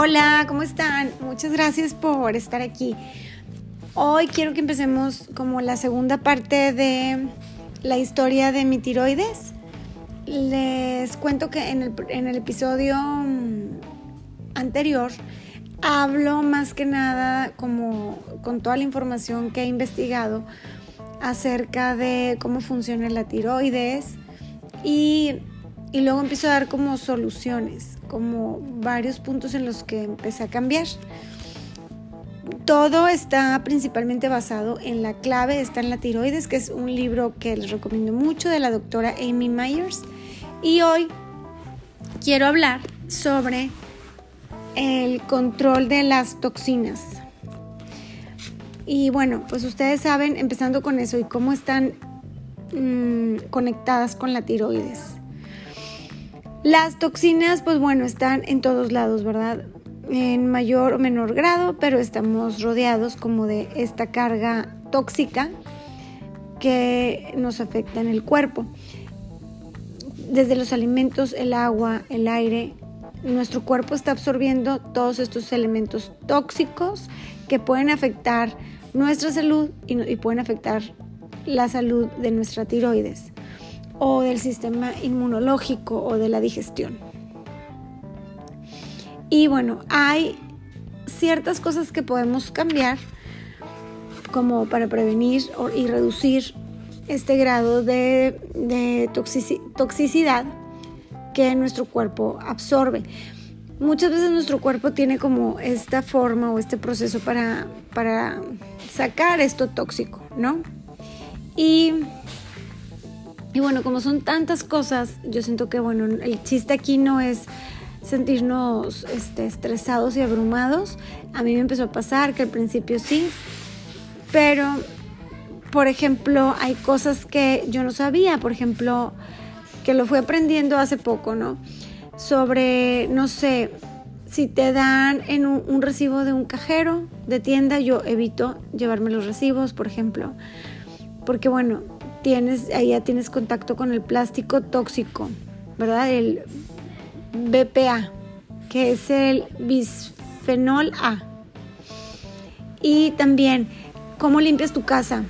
Hola, ¿cómo están? Muchas gracias por estar aquí. Hoy quiero que empecemos como la segunda parte de la historia de mi tiroides. Les cuento que en el, episodio mm, anterior hablo más que nada como con toda la información que he investigado acerca de cómo funciona la tiroides y, y luego empiezo a dar como soluciones como varios puntos en los que empecé a cambiar. Todo está principalmente basado en la clave, está en la tiroides, que es un libro que les recomiendo mucho de la doctora Amy Myers. Y hoy quiero hablar sobre el control de las toxinas. Y bueno, pues ustedes saben, empezando con eso y cómo están mm, conectadas con la tiroides. Las toxinas, pues bueno, están en todos lados, ¿verdad? En mayor o menor grado, pero estamos rodeados como de esta carga tóxica que nos afecta en el cuerpo. Desde los alimentos, el agua, el aire, nuestro cuerpo está absorbiendo todos estos elementos tóxicos que pueden afectar nuestra salud y, y pueden afectar la salud de nuestra tiroides o del sistema inmunológico o de la digestión. Y bueno, hay ciertas cosas que podemos cambiar como para prevenir y reducir este grado de, toxicidad que nuestro cuerpo absorbe. Muchas veces nuestro cuerpo tiene como esta forma o este proceso para, para sacar esto tóxico, ¿no? Y y bueno, como son tantas cosas, yo siento que bueno, el chiste aquí no es sentirnos este, estresados y abrumados. A mí me empezó a pasar que al principio sí, pero por ejemplo, hay cosas que yo no sabía, por ejemplo, que lo fui aprendiendo hace poco, ¿no? Sobre, no sé, si te dan en un, un, recibo de un cajero de tienda, yo evito llevarme los recibos, por ejemplo, porque bueno, tienes, ahí ya tienes contacto con el plástico tóxico, ¿verdad? El BPA, que es el bisfenol A. Y también, ¿cómo limpias tu casa?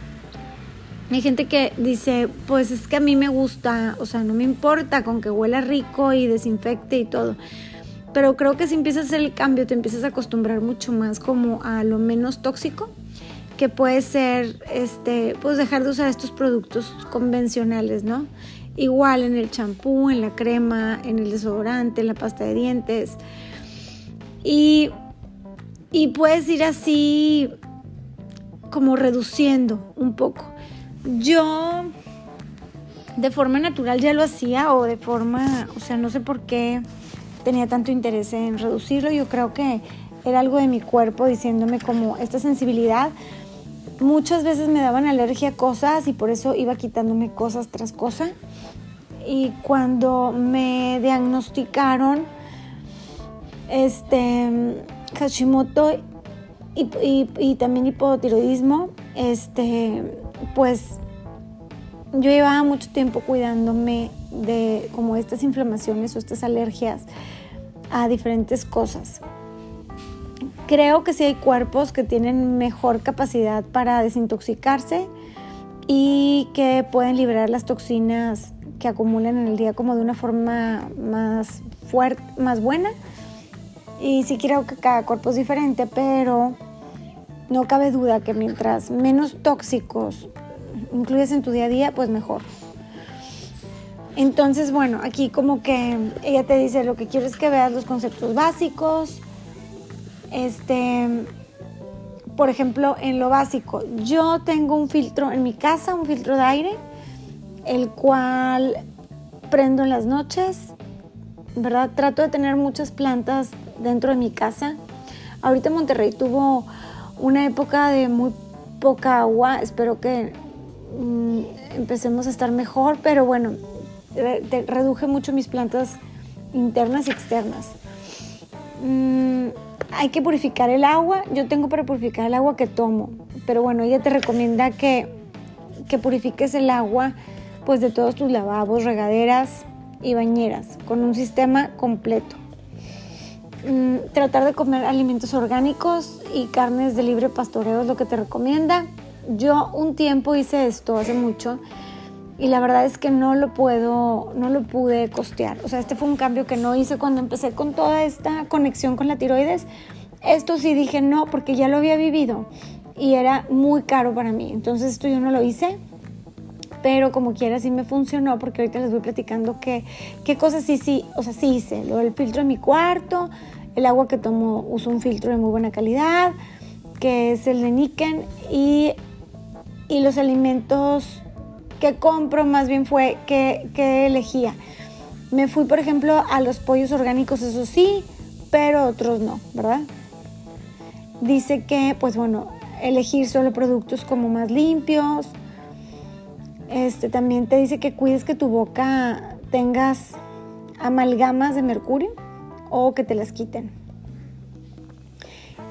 Hay gente que dice, pues es que a mí me gusta, o sea, no me importa con que huela rico y desinfecte y todo. Pero creo que si empiezas el cambio, te empiezas a acostumbrar mucho más como a lo menos tóxico que puede ser, este, pues dejar de usar estos productos convencionales, ¿no? Igual en el champú, en la crema, en el desodorante, en la pasta de dientes. Y, y puedes ir así como reduciendo un poco. Yo de forma natural ya lo hacía o de forma, o sea, no sé por qué tenía tanto interés en reducirlo. Yo creo que era algo de mi cuerpo diciéndome como esta sensibilidad muchas veces me daban alergia a cosas y por eso iba quitándome cosas tras cosa. Y cuando me diagnosticaron este Hashimoto y, también hipotiroidismo, este, pues yo llevaba mucho tiempo cuidándome de como estas inflamaciones o estas alergias a diferentes cosas. Creo que sí hay cuerpos que tienen mejor capacidad para desintoxicarse y que pueden liberar las toxinas que acumulan en el día como de una forma más fuerte, más buena. Y sí creo que cada cuerpo es diferente, pero no cabe duda que mientras menos tóxicos incluyes en tu día a día, pues mejor. Entonces, bueno, aquí como que ella te dice lo que quiero es que veas los conceptos básicos, este, por ejemplo, en lo básico, yo tengo un filtro en mi casa, un filtro de aire, el cual prendo en las noches, ¿verdad? Trato de tener muchas plantas dentro de mi casa. Ahorita Monterrey tuvo una época de muy poca agua, espero que mm, empecemos a estar mejor, pero bueno, reduje mucho mis plantas internas y externas. Mm, hay que purificar el agua. Yo tengo para purificar el agua que tomo, pero bueno, ella te recomienda que, que purifiques el agua pues de todos tus lavabos, regaderas y bañeras con un sistema completo. mm, tratar de comer alimentos orgánicos y carnes de libre pastoreo es lo que te recomienda. Yo un tiempo hice esto hace mucho y la verdad es que no lo puedo, no lo pude costear. O sea, este fue un cambio que no hice cuando empecé con toda esta conexión con la tiroides. Esto sí dije no porque ya lo había vivido y era muy caro para mí. Entonces esto yo no lo hice pero como quiera sí me funcionó porque ahorita les voy platicando qué, qué cosas sí, sí, o sea, sí hice. Lo del filtro en mi cuarto, el agua que tomo uso un filtro de muy buena calidad, que es el de Niken, y, y los alimentos que compro más bien fue que, que elegía. Me fui, por ejemplo, a los pollos orgánicos, eso sí, pero otros no, ¿verdad? Dice que, pues bueno, elegir solo productos como más limpios, este, también te dice que cuides que tu boca tengas amalgamas de mercurio o que te las quiten.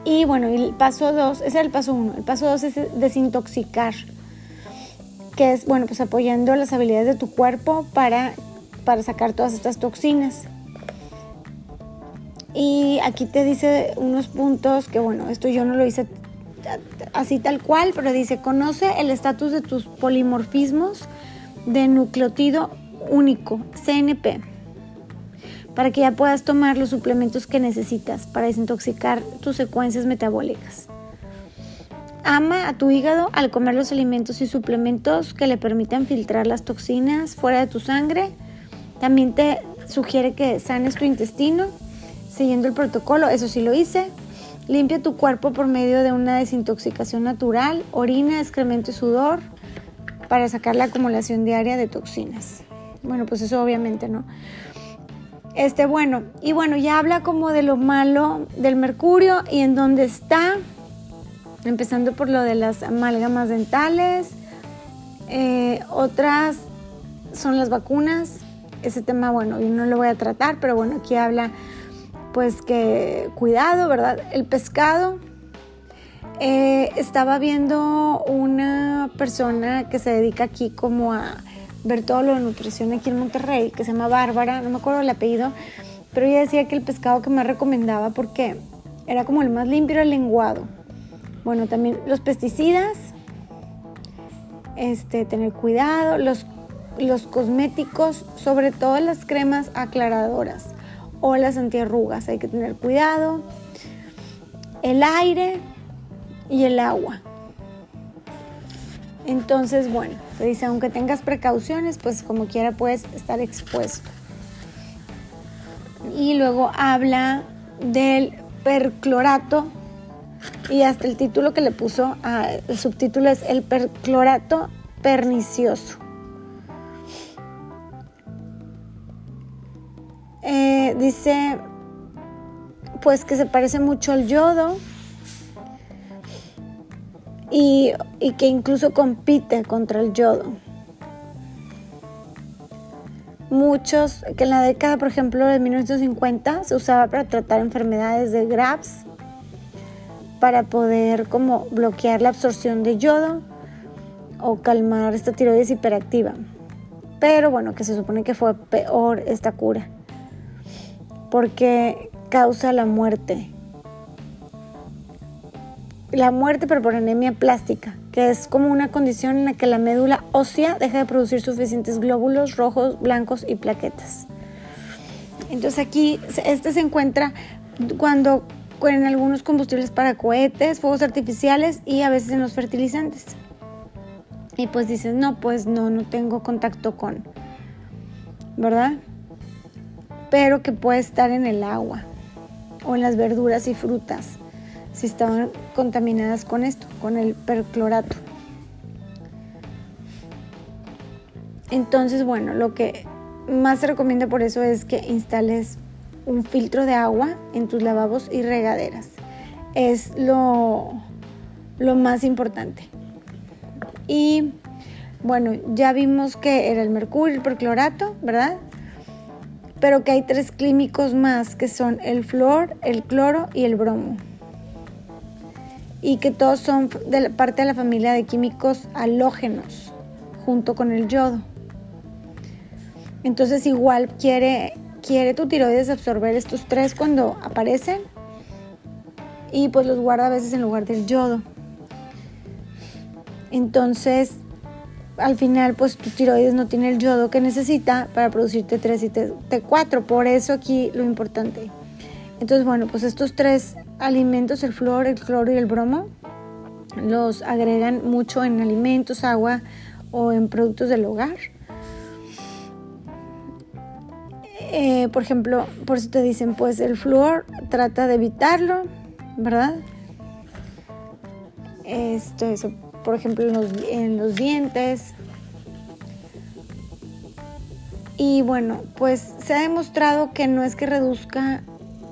Y bueno, el paso 2, ese es el paso 1. El paso 2 es desintoxicar, que es, bueno, pues apoyando las habilidades de tu cuerpo para, para sacar todas estas toxinas. Y aquí te dice unos puntos que, bueno, esto yo no lo hice así tal cual, pero dice, conoce el estatus de tus polimorfismos de nucleotido único, CNP, para que ya puedas tomar los suplementos que necesitas para desintoxicar tus secuencias metabólicas. Ama a tu hígado al comer los alimentos y suplementos que le permitan filtrar las toxinas fuera de tu sangre. También te sugiere que sanes tu intestino siguiendo el protocolo, eso sí lo hice, Limpia tu cuerpo por medio de una desintoxicación natural, orina, excremento y sudor para sacar la acumulación diaria de toxinas. Bueno, pues eso obviamente no. Este, bueno, y bueno, ya habla como de lo malo del mercurio y en dónde está, empezando por lo de las amálgamas dentales. Eh, otras son las vacunas. Ese tema, bueno, yo no lo voy a tratar, pero bueno, aquí habla pues que cuidado, ¿verdad? El pescado. Eh, estaba viendo una persona que se dedica aquí como a ver todo lo de nutrición aquí en Monterrey, que se llama Bárbara, no me acuerdo el apellido, pero ella decía que el pescado que más recomendaba porque era como el más limpio, el lenguado. Bueno, también los pesticidas, este, tener cuidado, los, los cosméticos, sobre todo las cremas aclaradoras o las antiarrugas. Hay que tener cuidado. El aire y el agua. Entonces, bueno, te dice, aunque tengas precauciones, pues como quiera puedes estar expuesto. Y luego habla del perclorato y hasta el título que le puso, el subtítulo es el perclorato pernicioso. Eh, dice, pues que se parece mucho al yodo y, y que incluso compite contra el yodo. Muchos, que en la década, por ejemplo, de 1950 se usaba para tratar enfermedades de Graves, para poder como bloquear la absorción de yodo o calmar esta tiroides hiperactiva. Pero bueno, que se supone que fue peor esta cura porque causa la muerte. La muerte pero por anemia plástica, que es como una condición en la que la médula ósea deja de producir suficientes glóbulos rojos, blancos y plaquetas. Entonces aquí este se encuentra cuando en algunos combustibles para cohetes, fuegos artificiales y a veces en los fertilizantes. Y pues dices, no, pues no, no tengo contacto con, ¿verdad? pero que puede estar en el agua o en las verduras y frutas si estaban contaminadas con esto, con el perclorato. Entonces, bueno, lo que más se recomienda por eso es que instales un filtro de agua en tus lavabos y regaderas. Es lo, lo más importante. Y bueno, ya vimos que era el mercurio, el perclorato, ¿verdad? pero que hay tres químicos más, que son el flor, el cloro y el bromo. Y que todos son de parte de la familia de químicos halógenos, junto con el yodo. Entonces igual quiere, quiere tu tiroides absorber estos tres cuando aparecen y pues los guarda a veces en lugar del yodo. Entonces, al final, pues tu tiroides no tiene el yodo que necesita para producir T3 y T4. Por eso aquí lo importante. Entonces, bueno, pues estos tres alimentos, el flúor, el cloro y el bromo, los agregan mucho en alimentos, agua o en productos del hogar. Eh, por ejemplo, por eso te dicen, pues el flúor trata de evitarlo, ¿verdad? Esto, por ejemplo, en los, en los dientes. Y bueno, pues se ha demostrado que no es que reduzca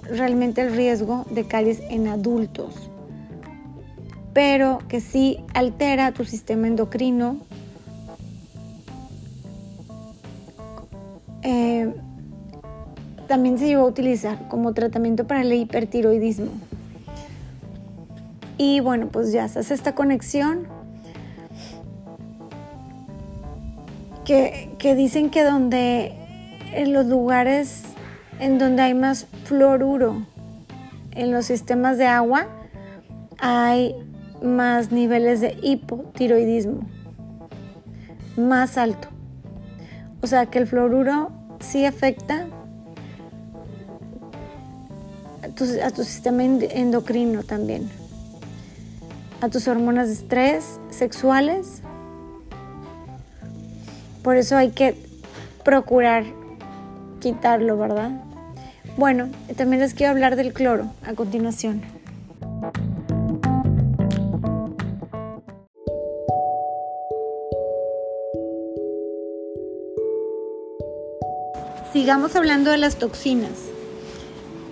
realmente el riesgo de caries en adultos, pero que sí altera tu sistema endocrino. Eh, también se llevó a utilizar como tratamiento para el hipertiroidismo. Y bueno, pues ya se hace esta conexión que, dicen que donde en los lugares en donde hay más fluoruro en los sistemas de agua hay más niveles de hipotiroidismo, más alto. O sea que el fluoruro sí afecta a tu sistema endocrino también, a tus hormonas de estrés sexuales por eso hay que procurar quitarlo, ¿verdad? Bueno, también les quiero hablar del cloro a continuación. Sigamos hablando de las toxinas.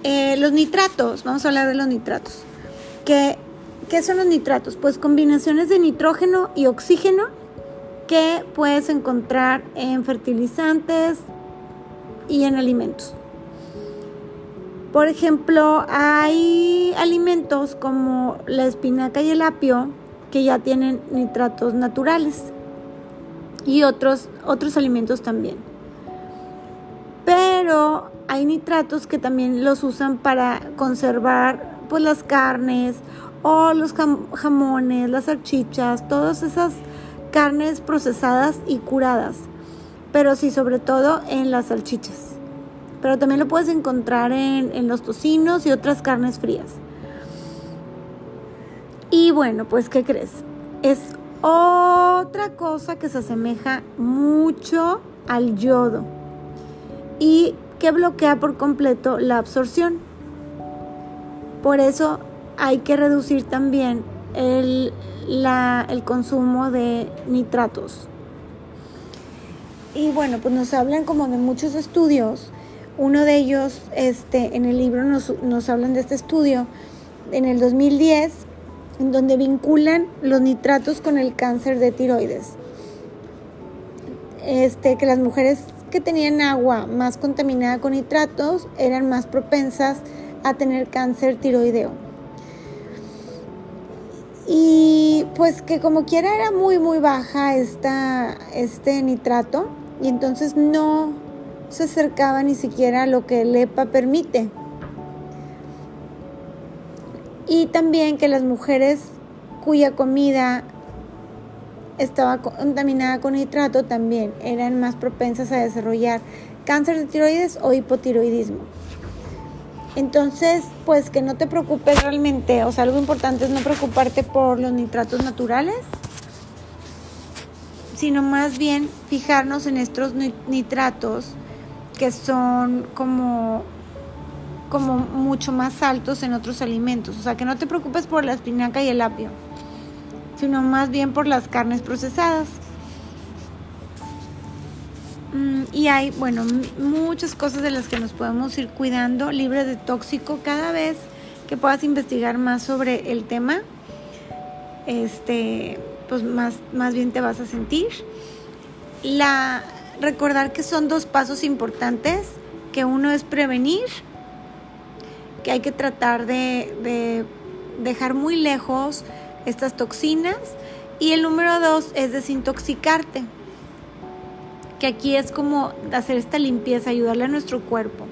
Eh, los nitratos, vamos a hablar de los nitratos. ¿Qué, ¿Qué son los nitratos? Pues combinaciones de nitrógeno y oxígeno que puedes encontrar en fertilizantes y en alimentos. Por ejemplo, hay alimentos como la espinaca y el apio que ya tienen nitratos naturales y otros, otros alimentos también. Pero hay nitratos que también los usan para conservar pues las carnes o los jamones, las salchichas, todas esas carnes procesadas y curadas, pero sí sobre todo en las salchichas. Pero también lo puedes encontrar en, los tocinos y otras carnes frías. Y bueno, pues ¿qué crees? Es otra cosa que se asemeja mucho al yodo y que bloquea por completo la absorción. Por eso hay que reducir también el, el consumo de nitratos. Y bueno, pues nos hablan como de muchos estudios. Uno de ellos, este, en el libro nos, nos hablan de este estudio en el 2010, en donde vinculan los nitratos con el cáncer de tiroides. Este, que las mujeres que tenían agua más contaminada con nitratos eran más propensas a tener cáncer tiroideo. Y pues que como quiera era muy muy baja esta, este nitrato y entonces no se acercaba ni siquiera a lo que el EPA permite. Y también que las mujeres cuya comida estaba contaminada con nitrato también eran más propensas a desarrollar cáncer de tiroides o hipotiroidismo. Entonces, pues que no te preocupes realmente, o sea, algo importante es no preocuparte por los nitratos naturales, sino más bien fijarnos en estos nitratos que son como, como mucho más altos en otros alimentos. O sea, que no te preocupes por la espinaca y el apio, sino más bien por las carnes procesadas. Mm, y hay, bueno, muchas cosas de las que nos podemos ir cuidando, libre de tóxico, cada vez que puedas investigar más sobre el tema, este, pues más, más bien te vas a sentir. La, recordar que son dos pasos importantes, que uno es prevenir, que hay que tratar de dejar muy lejos estas toxinas, y el número dos es desintoxicarte que aquí es como hacer esta limpieza, ayudarle a nuestro cuerpo.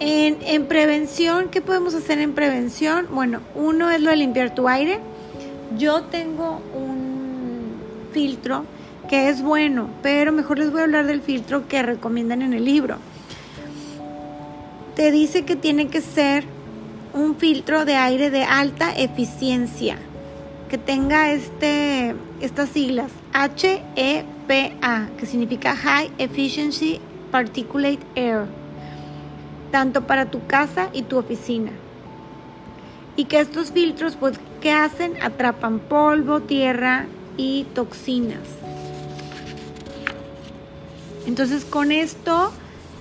En, en, prevención, ¿qué podemos hacer en prevención? Bueno, uno es lo de limpiar tu aire. Yo tengo un filtro que es bueno, pero mejor les voy a hablar del filtro que recomiendan en el libro. Te dice que tiene que ser un filtro de aire de alta eficiencia, que tenga este, estas siglas HEPA, que significa High Efficiency Particulate Air, tanto para tu casa y tu oficina. Y que estos filtros, pues, ¿qué hacen? Atrapan polvo, tierra y toxinas. Entonces con esto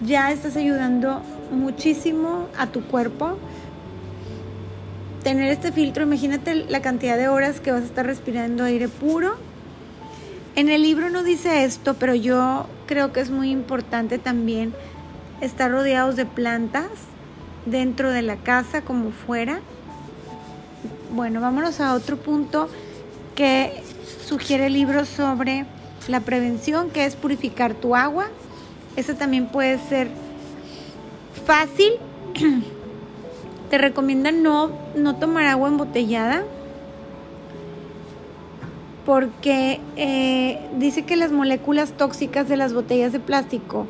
ya estás ayudando muchísimo a tu cuerpo. Tener este filtro, imagínate la cantidad de horas que vas a estar respirando aire puro. En el libro no dice esto, pero yo creo que es muy importante también estar rodeados de plantas dentro de la casa como fuera. Bueno, vámonos a otro punto que sugiere el libro sobre la prevención, que es purificar tu agua. Eso también puede ser fácil. Te recomiendan no, no tomar agua embotellada porque eh, dice que las moléculas tóxicas de las botellas de plástico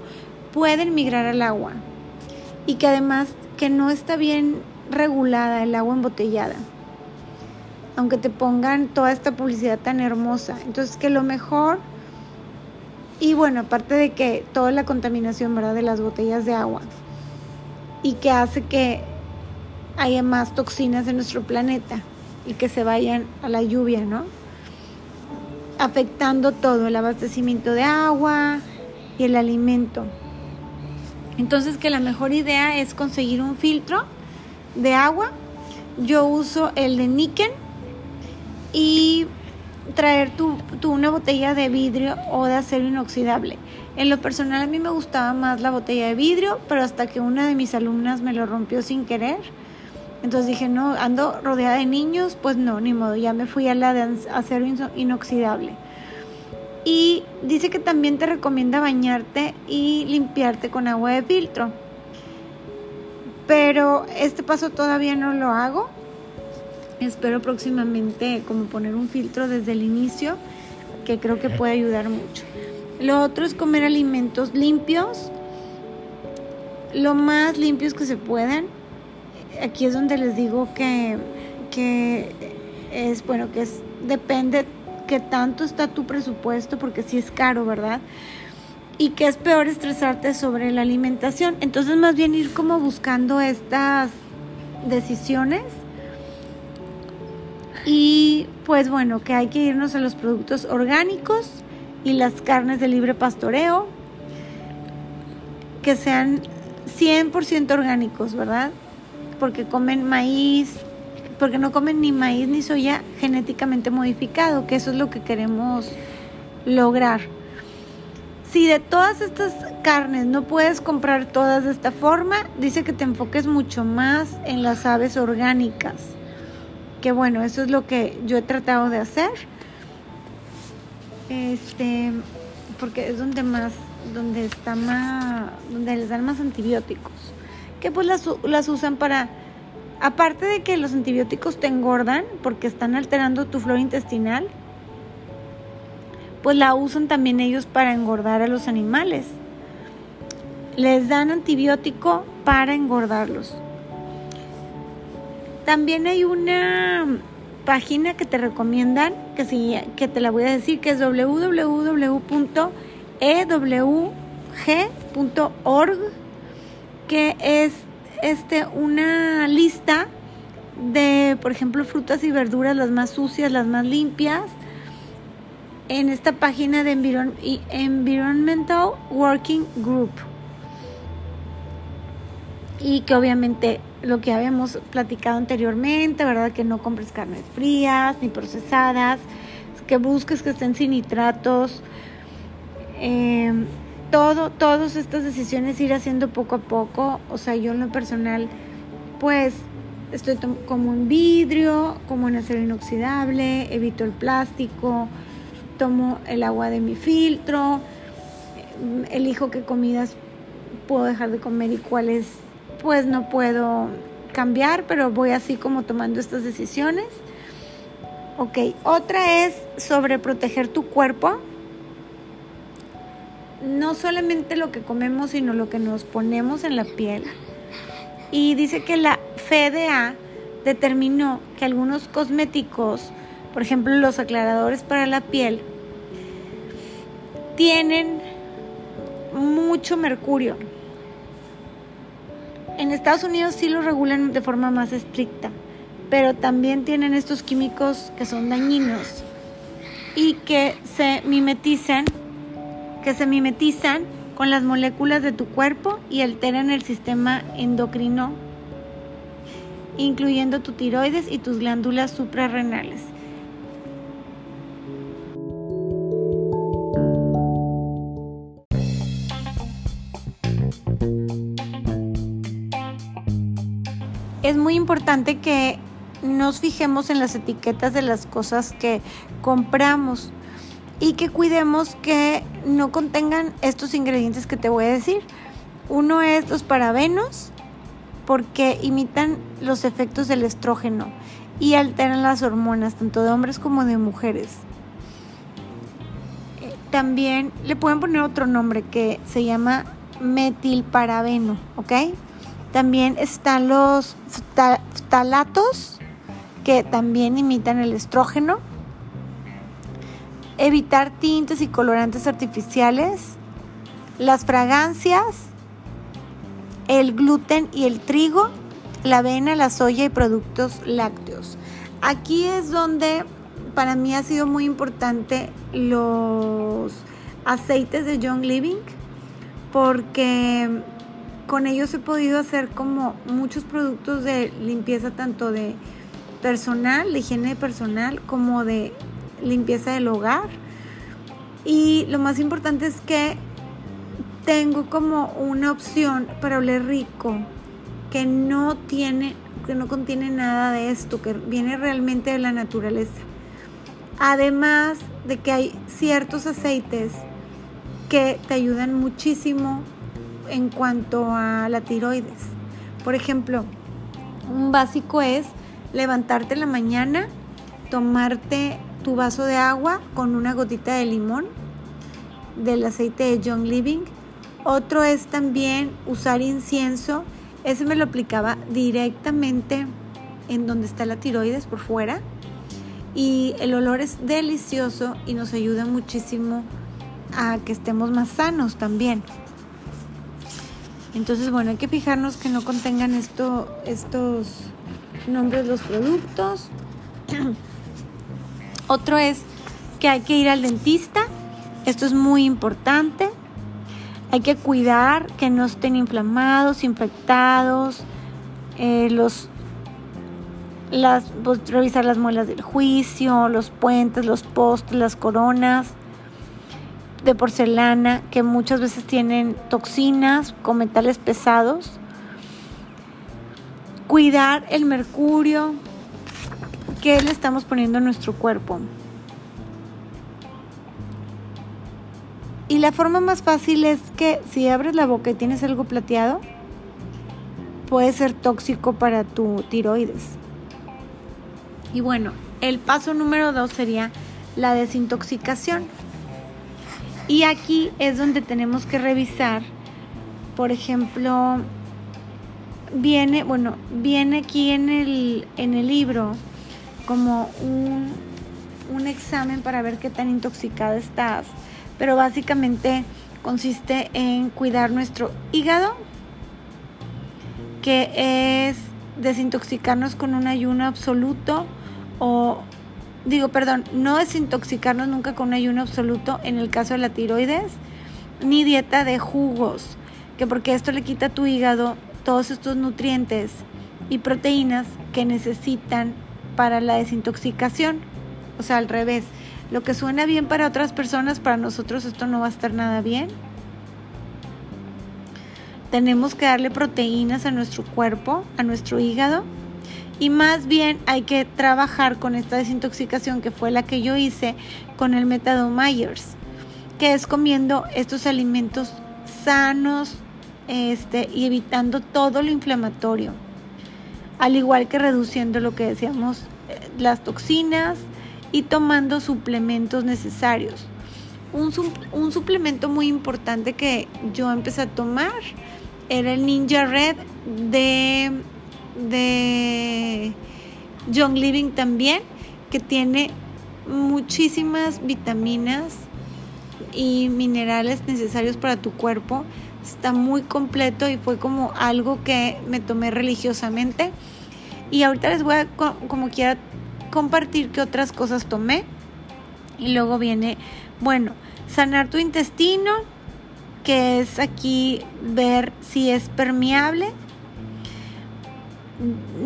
pueden migrar al agua y que además que no está bien regulada el agua embotellada aunque te pongan toda esta publicidad tan hermosa entonces que lo mejor y bueno, aparte de que toda la contaminación, ¿verdad? De las botellas de agua. Y que hace que haya más toxinas en nuestro planeta y que se vayan a la lluvia, ¿no? Afectando todo, el abastecimiento de agua y el alimento. Entonces que la mejor idea es conseguir un filtro de agua. Yo uso el de Niken y traer tu, una botella de vidrio o de acero inoxidable. En lo personal a mí me gustaba más la botella de vidrio, pero hasta que una de mis alumnas me lo rompió sin querer. Entonces dije, no, ando rodeada de niños, pues no, ni modo, ya me fui a la de acero inoxidable. Y dice que también te recomienda bañarte y limpiarte con agua de filtro. Pero este paso todavía no lo hago Espero próximamente como poner un filtro desde el inicio que creo que puede ayudar mucho. Lo otro es comer alimentos limpios, lo más limpios que se puedan. Aquí es donde les digo que, que es bueno, que es depende que tanto está tu presupuesto, porque si es caro, ¿verdad? Y que es peor estresarte sobre la alimentación. Entonces más bien ir como buscando estas decisiones y pues bueno, que hay que irnos a los productos orgánicos y las carnes de libre pastoreo, que sean 100% orgánicos, ¿verdad? Porque comen maíz, porque no comen ni maíz ni soya genéticamente modificado, que eso es lo que queremos lograr. Si de todas estas carnes no puedes comprar todas de esta forma, dice que te enfoques mucho más en las aves orgánicas que bueno, eso es lo que yo he tratado de hacer. Este, porque es donde más, donde está más, donde les dan más antibióticos. Que pues las, usan para, aparte de que los antibióticos te engordan porque están alterando tu flora intestinal, pues la usan también ellos para engordar a los animales. Les dan antibiótico para engordarlos. También hay una página que te recomiendan, que, sí, que te la voy a decir, que es www.ewg.org, que es este, una lista de, por ejemplo, frutas y verduras, las más sucias, las más limpias, en esta página de Environmental Working Group. Y que obviamente lo que habíamos platicado anteriormente, ¿verdad? Que no compres carnes frías ni procesadas, que busques que estén sin nitratos. Eh, todo, todas estas decisiones ir haciendo poco a poco. O sea, yo en lo personal, pues estoy como en vidrio, como en acero inoxidable, evito el plástico. tomo el agua de mi filtro, elijo qué comidas puedo dejar de comer y cuáles pues no puedo cambiar, pero voy así como tomando estas decisiones. Ok, otra es sobre proteger tu cuerpo. No solamente lo que comemos, sino lo que nos ponemos en la piel. Y dice que la FDA determinó que algunos cosméticos, por ejemplo los aclaradores para la piel, tienen mucho mercurio. En Estados Unidos sí lo regulan de forma más estricta, pero también tienen estos químicos que son dañinos y que se mimetizan, que se mimetizan con las moléculas de tu cuerpo y alteran el sistema endocrino, incluyendo tu tiroides y tus glándulas suprarrenales. es muy importante que nos fijemos en las etiquetas de las cosas que compramos y que cuidemos que no contengan estos ingredientes que te voy a decir. Uno es los parabenos porque imitan los efectos del estrógeno y alteran las hormonas tanto de hombres como de mujeres. Eh, también le pueden poner otro nombre que se llama metilparabeno, ¿ok? También están los talatos que también imitan el estrógeno. Evitar tintes y colorantes artificiales. Las fragancias. El gluten y el trigo. La avena, la soya y productos lácteos. Aquí es donde para mí ha sido muy importante los aceites de John Living porque con ellos he podido hacer como muchos productos de limpieza, tanto de personal, de higiene personal, como de limpieza del hogar. Y lo más importante es que tengo como una opción para oler rico, que no tiene, que no contiene nada de esto, que viene realmente de la naturaleza. Además de que hay ciertos aceites que te ayudan muchísimo en cuanto a la tiroides. Por ejemplo, un básico es levantarte en la mañana, tomarte tu vaso de agua con una gotita de limón del aceite de John Living. Otro es también usar incienso. Ese me lo aplicaba directamente en donde está la tiroides por fuera. Y el olor es delicioso y nos ayuda muchísimo a que estemos más sanos también. Entonces, bueno, hay que fijarnos que no contengan esto, estos nombres los productos. Otro es que hay que ir al dentista. Esto es muy importante. Hay que cuidar que no estén inflamados, infectados. Eh, los, las, pues, revisar las muelas del juicio, los puentes, los postes, las coronas de porcelana que muchas veces tienen toxinas con metales pesados. Cuidar el mercurio que le estamos poniendo en nuestro cuerpo. Y la forma más fácil es que si abres la boca y tienes algo plateado, puede ser tóxico para tu tiroides. Y bueno, el paso número dos sería la desintoxicación. Y aquí es donde tenemos que revisar, por ejemplo, viene, bueno, viene aquí en el, en el libro como un, un examen para ver qué tan intoxicada estás, pero básicamente consiste en cuidar nuestro hígado, que es desintoxicarnos con un ayuno absoluto o digo, perdón, no desintoxicarnos nunca con un ayuno absoluto en el caso de la tiroides, ni dieta de jugos, que porque esto le quita a tu hígado todos estos nutrientes y proteínas que necesitan para la desintoxicación. O sea, al revés, lo que suena bien para otras personas, para nosotros esto no va a estar nada bien. Tenemos que darle proteínas a nuestro cuerpo, a nuestro hígado, Y más bien hay que trabajar con esta desintoxicación que fue la que yo hice con el Metadon Myers, que es comiendo estos alimentos sanos este, y evitando todo lo inflamatorio. Al igual que reduciendo lo que decíamos, eh, las toxinas y tomando suplementos necesarios. Un, un suplemento muy importante que yo empecé a tomar era el Ninja Red de, de John Living también, que tiene muchísimas vitaminas y minerales necesarios para tu cuerpo. Está muy completo y fue como algo que me tomé religiosamente. Y ahorita les voy a, como quiera, compartir qué otras cosas tomé. Y luego viene, bueno, sanar tu intestino, que es aquí ver si es permeable,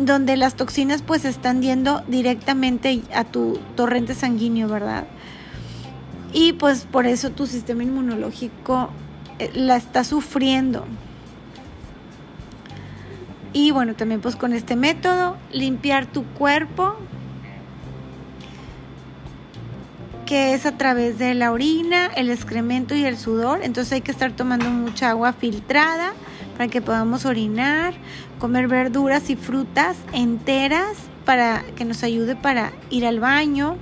donde las toxinas pues están yendo directamente a tu torrente sanguíneo, ¿verdad? Y pues por eso tu sistema inmunológico la está sufriendo. Y bueno, también pues con este método, limpiar tu cuerpo que es a través de la orina, el excremento y el sudor. Entonces hay que estar tomando mucha agua filtrada para que podamos orinar, comer verduras y frutas enteras para que nos ayude para ir al baño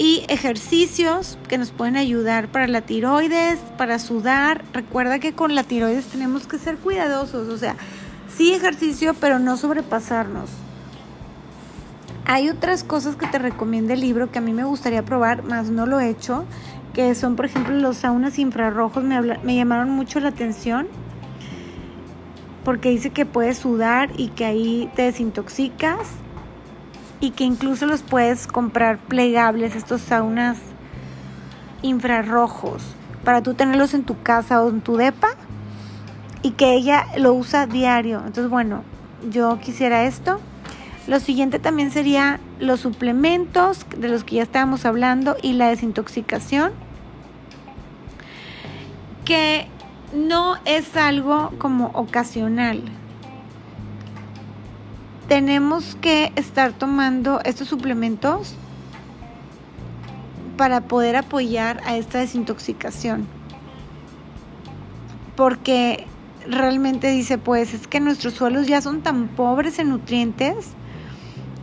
y ejercicios que nos pueden ayudar para la tiroides, para sudar. Recuerda que con la tiroides tenemos que ser cuidadosos, o sea, sí ejercicio, pero no sobrepasarnos. Hay otras cosas que te recomienda el libro que a mí me gustaría probar, más no lo he hecho, que son por ejemplo los saunas infrarrojos, me, me llamaron mucho la atención porque dice que puedes sudar y que ahí te desintoxicas y que incluso los puedes comprar plegables, estos saunas infrarrojos, para tú tenerlos en tu casa o en tu depa y que ella lo usa diario. Entonces, bueno, yo quisiera esto. Lo siguiente también sería los suplementos de los que ya estábamos hablando y la desintoxicación, que no es algo como ocasional. Tenemos que estar tomando estos suplementos para poder apoyar a esta desintoxicación. Porque realmente dice, pues es que nuestros suelos ya son tan pobres en nutrientes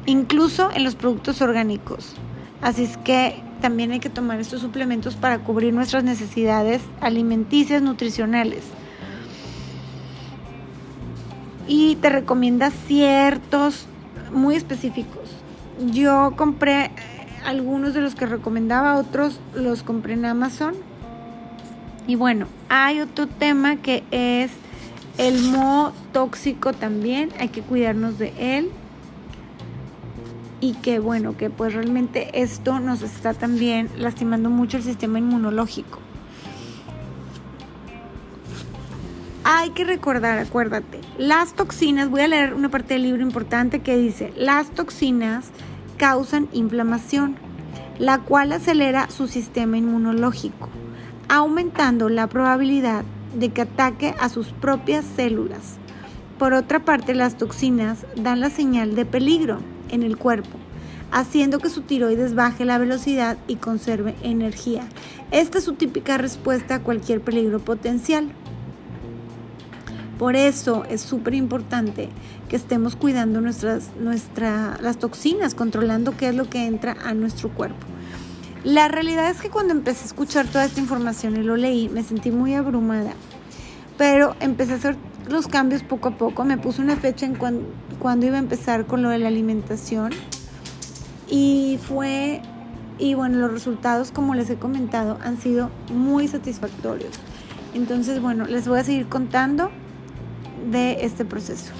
incluso en los productos orgánicos. Así es que también hay que tomar estos suplementos para cubrir nuestras necesidades alimenticias, nutricionales. Y te recomienda ciertos muy específicos. Yo compré algunos de los que recomendaba, otros los compré en Amazon. Y bueno, hay otro tema que es el moho tóxico también, hay que cuidarnos de él y que bueno, que pues realmente esto nos está también lastimando mucho el sistema inmunológico. Hay que recordar, acuérdate, las toxinas, voy a leer una parte del libro importante que dice, las toxinas causan inflamación, la cual acelera su sistema inmunológico, aumentando la probabilidad de que ataque a sus propias células. Por otra parte, las toxinas dan la señal de peligro en el cuerpo, haciendo que su tiroides baje la velocidad y conserve energía. Esta es su típica respuesta a cualquier peligro potencial. Por eso es súper importante que estemos cuidando nuestras, nuestra, las toxinas, controlando qué es lo que entra a nuestro cuerpo. La realidad es que cuando empecé a escuchar toda esta información y lo leí, me sentí muy abrumada. Pero empecé a hacer los cambios poco a poco. Me puse una fecha en cuando iba a empezar con lo de la alimentación. Y fue, y bueno, los resultados, como les he comentado, han sido muy satisfactorios. Entonces, bueno, les voy a seguir contando de este proceso.